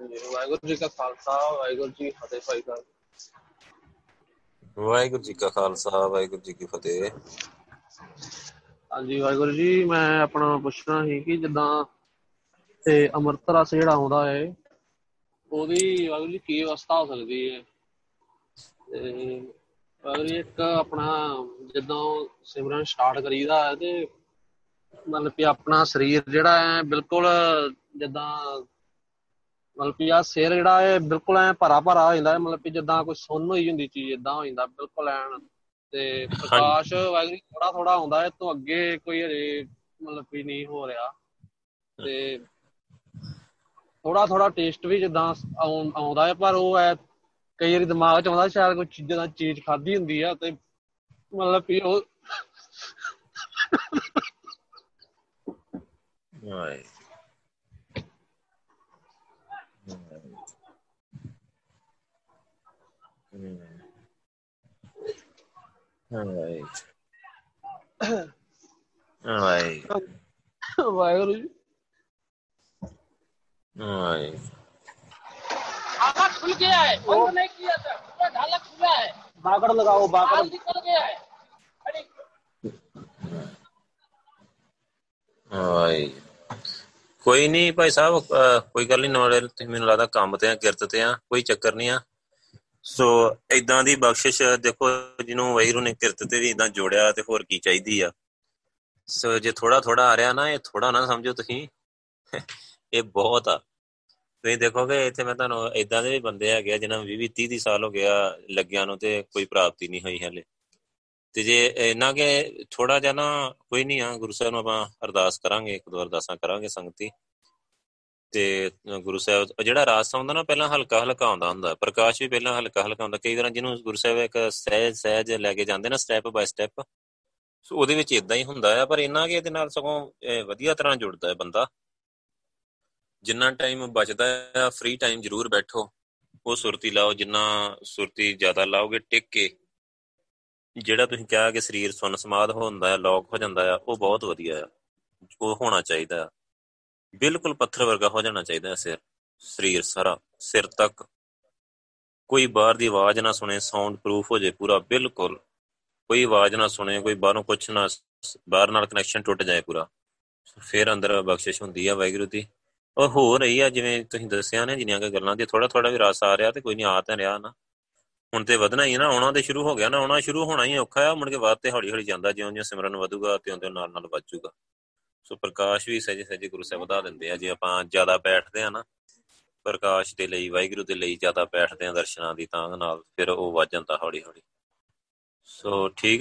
ਵਾਹਿਗੁਰੂ ਜੀ ਕਾ ਖਾਲਸਾ ਵਾਹਿਗੁਰੂ ਜੀ ਫਤਿਹ ਭਾਈ ਸਾਹਿਬ। ਵਾਹਿਗੁਰੂ ਜੀ ਕਾ ਖਾਲਸਾ ਵਾਹਿਗੁਰੂ ਜੀ ਕੀ ਫਤਿਹ। ਹਾਂਜੀ ਵਾਹਿਗੁਰੂ ਜੀ ਮੈਂ ਆਪਣਾ ਪੁੱਛਣਾ ਸੀ ਕਿ ਜਿੱਦਾਂ ਤੇ ਅੰਮ੍ਰਿਤ ਰਸ ਜਿਹੜਾ ਆਉਂਦਾ ਹੈ ਉਹਦੀ ਵਾਹਿਗੁਰੂ ਜੀ ਕੀ ਅਵਸਥਾ ਹੋ ਸਕਦੀ ਹੈ? ਤੇ ਵਾਹਿਗੁਰੂ ਇੱਕ ਆਪਣਾ ਜਿੱਦਾਂ ਸਿਮਰਨ ਸਟਾਰਟ ਕਰੀਦਾ ਹੈ ਤੇ ਮਤਲਬ ਕਿ ਆਪਣਾ ਸਰੀਰ ਜਿਹੜਾ ਹੈ ਬਿਲਕੁਲ ਜਿੱਦਾਂ ਮਤਲਬ ਕਿ ਆ ਸਿਰ ਜਿਹੜਾ ਹੈ ਬਿਲਕੁਲ ਐ ਭਰਾ ਭਰਾ ਹੋ ਜਾਂਦਾ ਹੈ ਮਤਲਬ ਕਿ ਜਿੱਦਾਂ ਕੋਈ ਸੁੰਨ ਹੋਈ ਹੁੰਦੀ ਚੀਜ਼ ਇਦਾਂ ਹੋ ਜਾਂਦਾ ਬਿਲਕੁਲ ਐਨ। ਤੇ ਪ੍ਰਕਾਸ਼ ਵਾਹਿਗੁਰੂ ਥੋੜਾ ਥੋੜਾ ਆਉਂਦਾ ਹੈ ਤੋਂ ਅੱਗੇ ਕੋਈ ਹਜੇ ਮਤਲਬ ਕਿ ਨਹੀਂ ਹੋ ਰਿਹਾ। ਤੇ ਥੋੜਾ ਥੋੜਾ ਟੇਸਟ ਵੀ ਜਿੱਦਾਂ ਆਉਂ- ਆਉਂਦਾ ਹੈ ਪਰ ਉਹ ਹੈ ਕਈ ਵਾਰੀ ਦਿਮਾਗ 'ਚ ਆਉਂਦਾ ਸ਼ਾਇਦ ਕੋਈ ਚੀਜ਼ਾਂ ਦਾ ਚੀਜ਼ ਖਾਧੀ ਹੁੰਦੀ ਆ ਤੇ ਮਤਲਬ ਕਿ ਉਹ ਵਾਹਿ ਵਾਹਿ ਵਾਹਿ ਵਾਹਿਗੁਰੂ ਜੀ ਵਾਹਿ ढाला खुल गया है बंद नहीं किया था पूरा ढाला खुला है ਬਾਗੜ ਲਗਾਓ ਬਾਗੜ माल निकल गया है अरे ਵਾਹਿ ਕੋਈ ਨਹੀਂ ਭਾਈ ਸਾਹਿਬ ਅਹ ਕੋਈ ਗੱਲ ਨਹੀਂ ਨਵਾਂ ਤੁਸੀਂ ਮੈਨੂੰ ਲੱਗਦਾ ਕੰਮ ਤੇ ਆ ਕਿਰਤ ਤੇ ਆ ਕੋਈ ਚੱਕਰ ਨਹੀਂ ਆ ਸੋ ਇਦਾਂ ਦੀ ਬਖਸ਼ਿਸ਼ ਦੇਖੋ ਜਿਹਨੂੰ ਵੈਰੂ ਨੇ ਕਿਰਤ ਤੇ ਵੀ ਇਦਾਂ ਜੋੜਿਆ ਤੇ ਹੋਰ ਕੀ ਚਾਹੀਦੀ ਆ। ਸੋ ਜੇ ਥੋੜਾ ਥੋੜਾ ਆ ਰਿਹਾ ਨਾ, ਇਹ ਥੋੜਾ ਨਾ ਸਮਝੋ ਤੁਸੀਂ। ਇਹ ਬਹੁਤ ਆ। ਤੁਸੀਂ ਦੇਖੋਗੇ, ਇੱਥੇ ਮੈਂ ਤੁਹਾਨੂੰ ਇਦਾਂ ਦੇ ਵੀ ਬੰਦੇ ਹੈਗੇ ਆ, ਜਿਨ੍ਹਾਂ ਨੂੰ 20 30 ਸਾਲ ਹੋ ਗਿਆ ਲੱਗਿਆਂ ਨੂੰ ਤੇ ਕੋਈ ਪ੍ਰਾਪਤੀ ਨਹੀਂ ਹੋਈ ਹਲੇ। ਤੇ ਜੇ ਇਹਨਾਂ ਕੇ ਥੋੜਾ ਜਿਹਾ ਨਾ ਕੋਈ ਨਹੀਂ ਆ, ਗੁਰੂ ਸਾਹਿਬ ਨੂੰ ਆਪਾਂ ਅਰਦਾਸ ਕਰਾਂਗੇ ਇੱਕ ਦੋ ਅਰਦਾਸਾਂ ਕਰਾਂਗੇ ਸੰਗਤੀ। ਤੇ ਗੁਰੂ ਸਾਹਿਬ, ਉਹ ਜਿਹੜਾ ਰਾਸਤਾ ਹੁੰਦਾ ਨਾ, ਪਹਿਲਾਂ ਹਲਕਾ ਹਲਕਾ ਆਉਂਦਾ ਹੁੰਦਾ ਪ੍ਰਕਾਸ਼ ਵੀ ਪਹਿਲਾਂ ਹਲਕਾ ਹਲਕਾ ਹੁੰਦਾ। ਕਈ ਵਾਰ ਜਿਹਨੂੰ ਗੁਰੂ ਸਾਹਿਬ ਇੱਕ ਸਹਿਜ ਸਹਿਜ ਲੈ ਕੇ ਜਾਂਦੇ ਨਾ ਸਟੈਪ ਬਾਈ ਸਟੈਪ ਸੋ ਉਹਦੇ ਵਿੱਚ ਇਦਾਂ ਹੀ ਹੁੰਦਾ ਆ, ਪਰ ਇਹਨਾਂ ਕੇ ਇਹਦੇ ਨਾਲ ਸਗੋਂ, ਇਹ ਵਧੀਆ ਤਰ੍ਹਾਂ ਜੁੜਦਾ ਹੈ ਬੰਦਾ। ਜਿੰਨਾ ਟਾਈਮ ਬਚਦਾ ਆ ਫ੍ਰੀ ਟਾਈਮ ਜ਼ਰੂਰ ਬੈਠੋ। ਉਹ ਸੁਰਤੀ ਲਾਓ, ਜਿੰਨਾ ਸੁਰਤੀ ਜ਼ਿਆਦਾ ਲਾਓਗੇ, ਟਿਕ ਕੇ। ਜਿਹੜਾ ਤੁਸੀਂ ਕਿਹਾ ਕਿ ਸਰੀਰ ਸੁੰਨ ਸਮਾਦ ਹੁੰਦਾ ਹੈ ਲੌਕ ਹੋ ਜਾਂਦਾ ਆ, ਉਹ ਬਹੁਤ ਵਧੀਆ ਆ। ਉਹ ਹੋਣਾ ਚਾਹੀਦਾ ਆ। ਬਿਲਕੁਲ ਪੱਥਰ ਵਰਗਾ ਹੋ ਜਾਣਾ ਚਾਹੀਦਾ ਹੈ ਸਿਰ, ਸਰੀਰ ਸਾਰਾ ਸਿਰ ਤੱਕ। ਕੋਈ ਬਾਹਰ ਦੀ ਆਵਾਜ਼ ਨਾ ਸੁਣੇ ਸਾਊਂਡ ਪ੍ਰੂਫ ਹੋ ਜੇ ਪੂਰਾ, ਬਿਲਕੁਲ। ਕੋਈ ਆਵਾਜ਼ ਨਾ ਸੁਣੇ, ਕੋਈ ਬਾਹਰੋਂ ਕੁਛ ਨਾ ਬਾਹਰ ਨਾਲ ਕਨੈਕਸ਼ਨ ਟੁੱਟ ਜਾਏ ਪੂਰਾ। ਫਿਰ ਅੰਦਰ ਬਖਸ਼ਿਸ਼ ਹੁੰਦੀ ਆ ਵਾਹਿਗੁਰੂ ਦੀ। ਔਰ ਹੋ ਰਹੀ ਆ, ਜਿਵੇਂ ਤੁਸੀਂ ਦੱਸਿਆ ਨੇ, ਜਿੰਨੀਆਂ ਕੁ ਗੱਲਾਂ ਦੀ ਥੋੜਾ ਥੋੜਾ ਵੀ ਰਸ ਆ ਰਿਹਾ ਤੇ ਕੋਈ ਨਹੀਂ ਆ ਤਾਂ ਰਿਹਾ ਨਾ। ਹੁਣ ਤੇ ਵਧਣਾ ਹੀ ਆ ਨਾ, ਆਉਣਾ ਤੇ ਸ਼ੁਰੂ ਹੋ ਗਿਆ ਨਾ, ਆਉਣਾ ਸ਼ੁਰੂ ਹੋਣਾ ਹੀ ਔਖਾ ਆ, ਮੁੜ ਕੇ ਬਾਅਦ ਤੇ ਹੌਲੀ ਹੌਲੀ ਜਾਂਦਾ ਜਿਉਂ ਜਿਉਂ ਸਿਮਰਨ ਵਧੂਗਾ ਤਿਉਂ ਤਿਉਂ ਨਾਲ ਨਾਲ ਵੱਜੂਗਾ ਸੋ ਪ੍ਰਕਾਸ਼ ਵੀ ਸਹਿਜੇ ਸਹਿਜੇ ਗੁਰੂ ਸਾਹਿਬ ਵਧਾ ਦਿੰਦੇ ਆ। ਜੇ ਆਪਾਂ ਜ਼ਿਆਦਾ ਬੈਠਦੇ ਆ ਨਾ, ਪ੍ਰਕਾਸ਼ ਦੇ ਲਈ, ਵਾਹਿਗੁਰੂ ਦੇ ਲਈ ਜ਼ਿਆਦਾ ਬੈਠਦੇ ਆ ਦਰਸ਼ਨਾਂ ਦੀ ਤਾਂ ਨਾਲ, ਫਿਰ ਉਹ ਵੱਜ ਜਾਂਦਾ ਹੌਲੀ ਹੌਲੀ ਸੋ ਠੀਕ